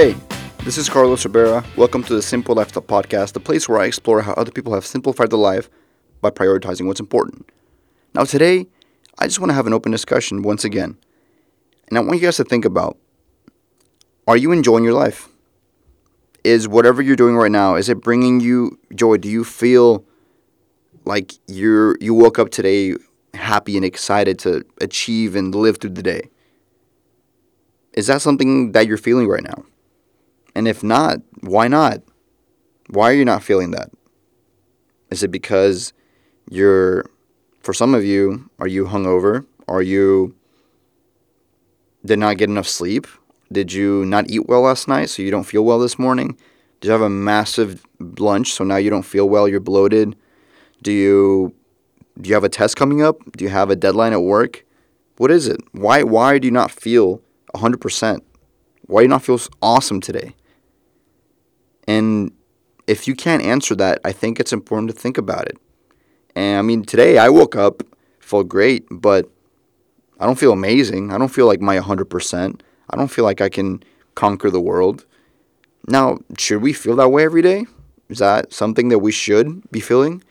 Hey, this is Carlos Rivera. Welcome to the Simple Lifestyle Podcast, the place where I explore how other people have simplified their life by prioritizing what's important. Now, today, I just want to have an open discussion once again. And I want you guys to think about are you enjoying your life? Is whatever you're doing right now, is it bringing you joy? Do you feel like you're you woke up today happy and excited to achieve and live through the day? Is that something that you're feeling right now? And if not, why not? Why are you not feeling that? Is it because you're, for some of you, are you hungover? Are you, did not get enough sleep? Did you not eat well last night so you don't feel well this morning? Did you have a massive lunch so now you don't feel well, you're bloated? Do you do you have a test coming up? Do you have a deadline at work? What is it? Why why do you not feel 100%? Why do you not feel awesome today? And if you can't answer that, I think it's important to think about it. And I mean, today I woke up, felt great, but I don't feel amazing. I don't feel like my 100%. I don't feel like I can conquer the world. Now, should we feel that way every day? Is that something that we should be feeling?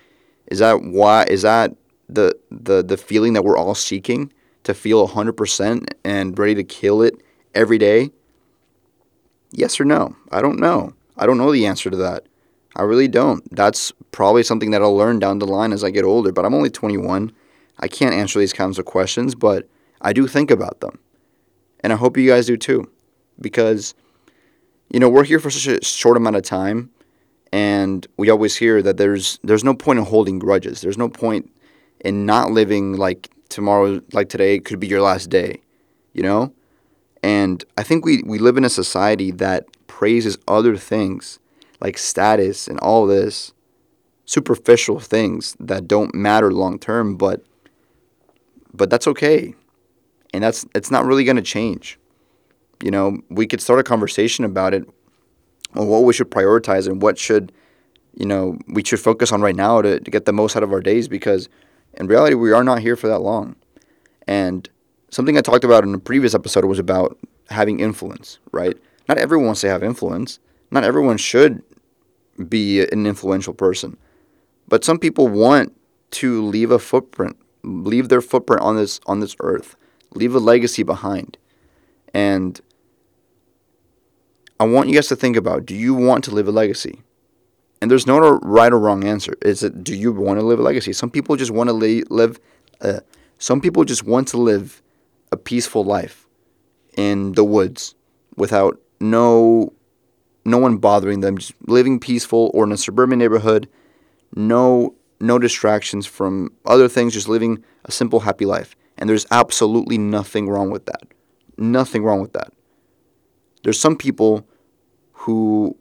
Is that why is that the the the feeling that we're all seeking to feel 100% and ready to kill it every day? Yes or no? I don't know. I don't know the answer to that. I really don't. That's probably something that I'll learn down the line as I get older, but I'm only 21. I can't answer these kinds of questions, but I do think about them. And I hope you guys do too. Because, you know, we're here for such a short amount of time and we always hear that there's there's no point in holding grudges. There's no point in not living like tomorrow like today could be your last day, you know? And I think we, we live in a society that praises other things like status and all this superficial things that don't matter long term, but but that's okay. And that's it's not really going to change. You know, we could start a conversation about it on what we should prioritize and what should you know we should focus on right now to, to get the most out of our days because in reality we are not here for that long. And something I talked about in a previous episode was about having influence, right? Not everyone wants to have influence. Not everyone should be an influential person. But some people want to leave a footprint, leave their footprint on this on this earth, leave a legacy behind. And I want you guys to think about do you want to live a legacy? And there's no right or wrong answer. Is it do you want to live a legacy? Some people just want to live uh, some people just want to live a peaceful life in the woods without no no one bothering them, just living peaceful or in a suburban neighborhood, no no distractions from other things, just living a simple happy life. And there's absolutely nothing wrong with that. Nothing wrong with that. There's some people who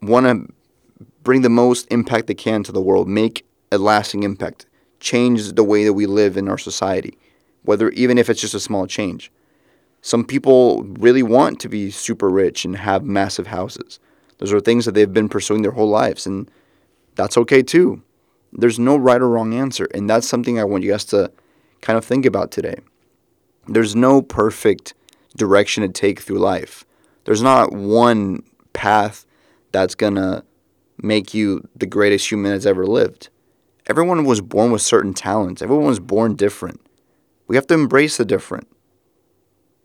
want to bring the most impact they can to the world, make a lasting impact, change the way that we live in our society, whether even if it's just a small change. Some people really want to be super rich and have massive houses. Those are things that they've been pursuing their whole lives, and that's okay too. There's no right or wrong answer, and that's something I want you guys to kind of think about today. There's no perfect direction to take through life. There's not one path that's going to make you the greatest human that's ever lived. Everyone was born with certain talents, everyone was born different. We have to embrace the different.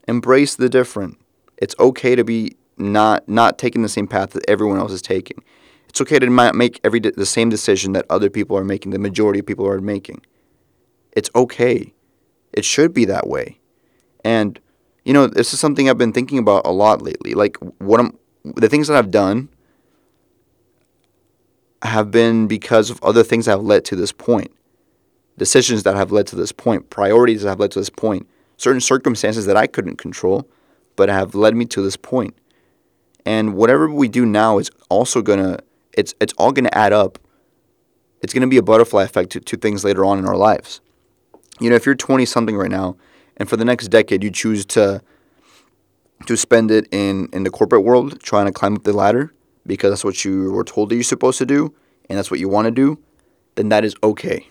Embrace the different. It's okay to be not not taking the same path that everyone else is taking. It's okay to make every the same decision that other people are making, the majority of people are making. It's okay. It should be that way. And you know, this is something I've been thinking about a lot lately. Like what I'm the things that I've done have been because of other things that have led to this point. Decisions that have led to this point, priorities that have led to this point certain circumstances that I couldn't control, but have led me to this point. And whatever we do now is also gonna it's it's all gonna add up. It's gonna be a butterfly effect to, to things later on in our lives. You know, if you're 20 something right now, and for the next decade you choose to to spend it in in the corporate world trying to climb up the ladder because that's what you were told that you're supposed to do and that's what you want to do, then that is okay.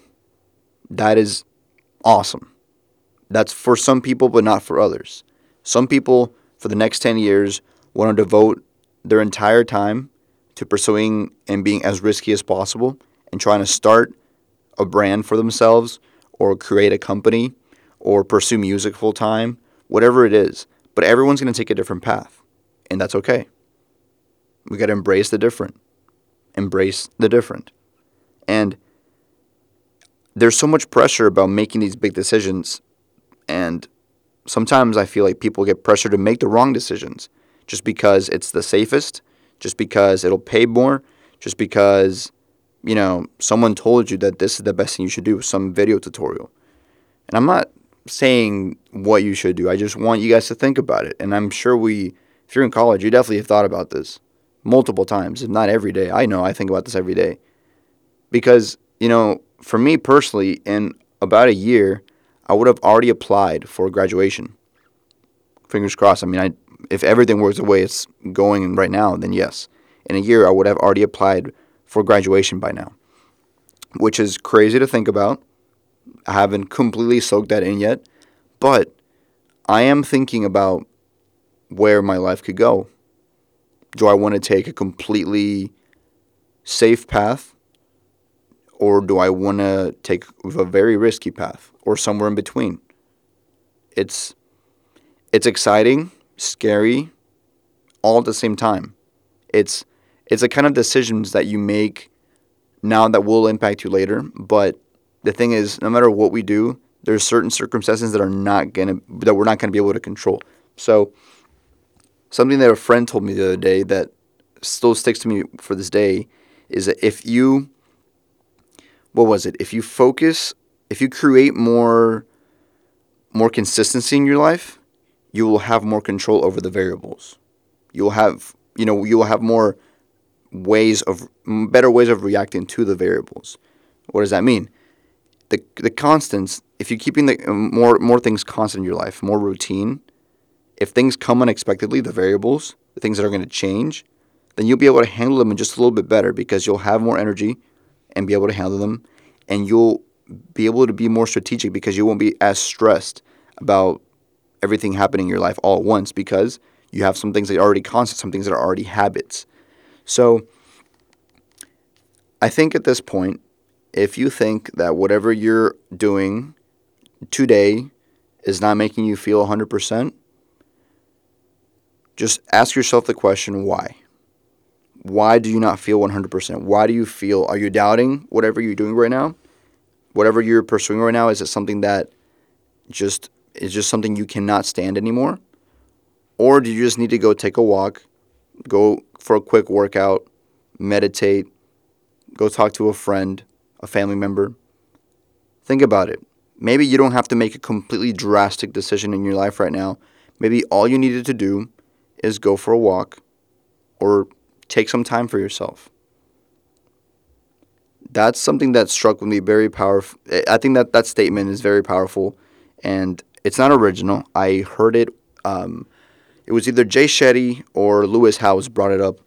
That is awesome. That's for some people, but not for others. Some people, for the next 10 years, want to devote their entire time to pursuing and being as risky as possible and trying to start a brand for themselves or create a company or pursue music full time, whatever it is. But everyone's going to take a different path, and that's okay. We got to embrace the different. Embrace the different. And there's so much pressure about making these big decisions, and sometimes I feel like people get pressure to make the wrong decisions just because it's the safest, just because it'll pay more, just because, you know, someone told you that this is the best thing you should do, some video tutorial. And I'm not saying what you should do. I just want you guys to think about it. And I'm sure we, if you're in college, you definitely have thought about this multiple times, if not every day. I know I think about this every day. Because, you know, for me personally, in about a year, I would have already applied for graduation. Fingers crossed. I mean, I if everything works the way it's going right now, then yes. In a year, I would have already applied for graduation by now, which is crazy to think about. I haven't completely soaked that in yet, but I am thinking about where my life could go. Do I want to take a completely safe path, or do I want to take a very risky path, or somewhere in between? It's it's exciting scary, all at the same time. It's it's a kind of decisions that you make now that will impact you later. But the thing is, no matter what we do, there's certain circumstances that are not gonna that we're not gonna be able to control. So something that a friend told me the other day that still sticks to me for this day is that if you what was it? If you focus, if you create more more consistency in your life, you will have more control over the variables. You'll have, you know, you will have more ways of better ways of reacting to the variables. What does that mean? The the constants. If you're keeping the um, more more things constant in your life, more routine. If things come unexpectedly, the variables, the things that are going to change, then you'll be able to handle them just a little bit better because you'll have more energy and be able to handle them, and you'll be able to be more strategic because you won't be as stressed about everything happening in your life all at once because you have some things that are already constant, some things that are already habits. So I think at this point, if you think that whatever you're doing today is not making you feel 100%, just ask yourself the question why? Why do you not feel 100%? Why do you feel, are you doubting whatever you're doing right now? Whatever you're pursuing right now, is it something that just is just something you cannot stand anymore? Or do you just need to go take a walk, go for a quick workout, meditate, go talk to a friend, a family member? Think about it. Maybe you don't have to make a completely drastic decision in your life right now. Maybe all you needed to do is go for a walk or take some time for yourself. That's something that struck with me very powerful. I think that that statement is very powerful and it's not original. I heard it. Um, it was either Jay Shetty or Lewis Howes brought it up,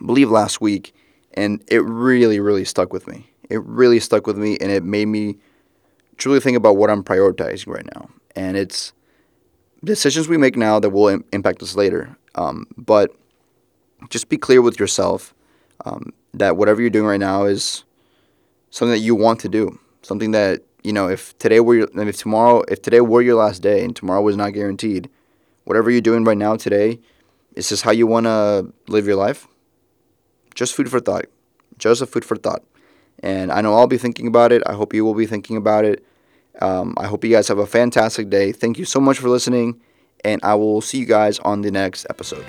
I believe last week, and it really, really stuck with me. It really stuck with me, and it made me truly think about what I'm prioritizing right now. And it's decisions we make now that will Im- impact us later. Um, but just be clear with yourself um, that whatever you're doing right now is something that you want to do, something that you know, if today were your, if tomorrow, if today were your last day and tomorrow was not guaranteed, whatever you're doing right now today, is this how you want to live your life? Just food for thought. Just a food for thought. And I know I'll be thinking about it. I hope you will be thinking about it. Um, I hope you guys have a fantastic day. Thank you so much for listening, and I will see you guys on the next episode.